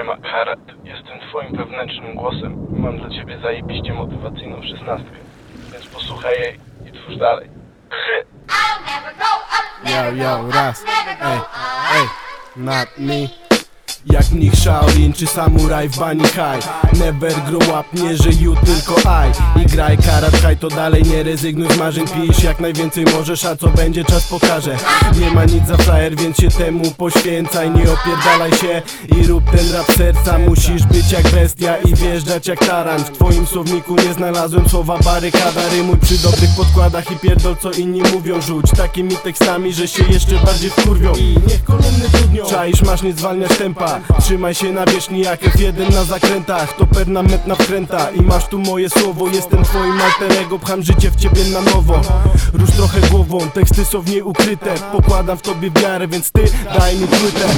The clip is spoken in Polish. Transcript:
Siema, Karat. Jestem twoim wewnętrznym głosem. Mam dla ciebie zajebiście motywacyjną szesnastkę. Więc posłuchaj jej i twórz dalej. Yo, yo, raz, ej, ej, not me jak mnich Shaolin czy samuraj w Bani Never grow up, nie że you tylko I. I graj karat high, to dalej nie rezygnuj z marzeń. Pisz jak najwięcej możesz, a co będzie czas pokaże. Nie ma nic za frajer, więc się temu poświęcaj. Nie opierdalaj się i rób ten rap serca. Musisz być jak bestia i wjeżdżać jak taran. W twoim słowniku nie znalazłem słowa barykada. Rymuj przy dobrych podkładach i pierdol co inni mówią. Rzuć takimi tekstami, że się jeszcze bardziej wkurwią. I niech Czaisz, masz nie zwalniać tempa. Trzymaj się na wierzchni jak F1 na zakrętach. To permanentna wkręta. I masz tu moje słowo Jestem twoim alterego, pcham życie w ciebie na nowo. Rusz trochę głową, teksty są w niej ukryte. Pokładam w tobie wiarę, więc ty daj mi płytę